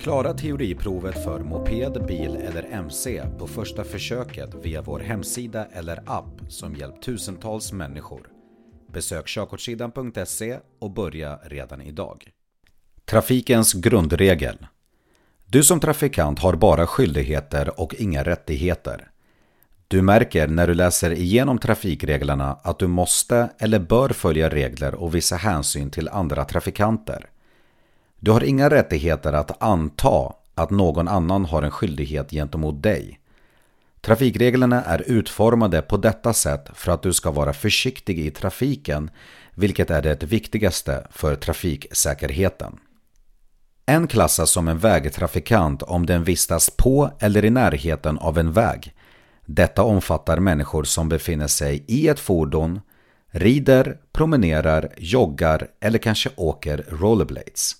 Klara teoriprovet för moped, bil eller MC på första försöket via vår hemsida eller app som hjälpt tusentals människor. Besök körkortssidan.se och börja redan idag. Trafikens grundregel. Du som trafikant har bara skyldigheter och inga rättigheter. Du märker när du läser igenom trafikreglerna att du måste eller bör följa regler och visa hänsyn till andra trafikanter. Du har inga rättigheter att anta att någon annan har en skyldighet gentemot dig. Trafikreglerna är utformade på detta sätt för att du ska vara försiktig i trafiken, vilket är det viktigaste för trafiksäkerheten. En klassas som en vägtrafikant om den vistas på eller i närheten av en väg. Detta omfattar människor som befinner sig i ett fordon, rider, promenerar, joggar eller kanske åker rollerblades.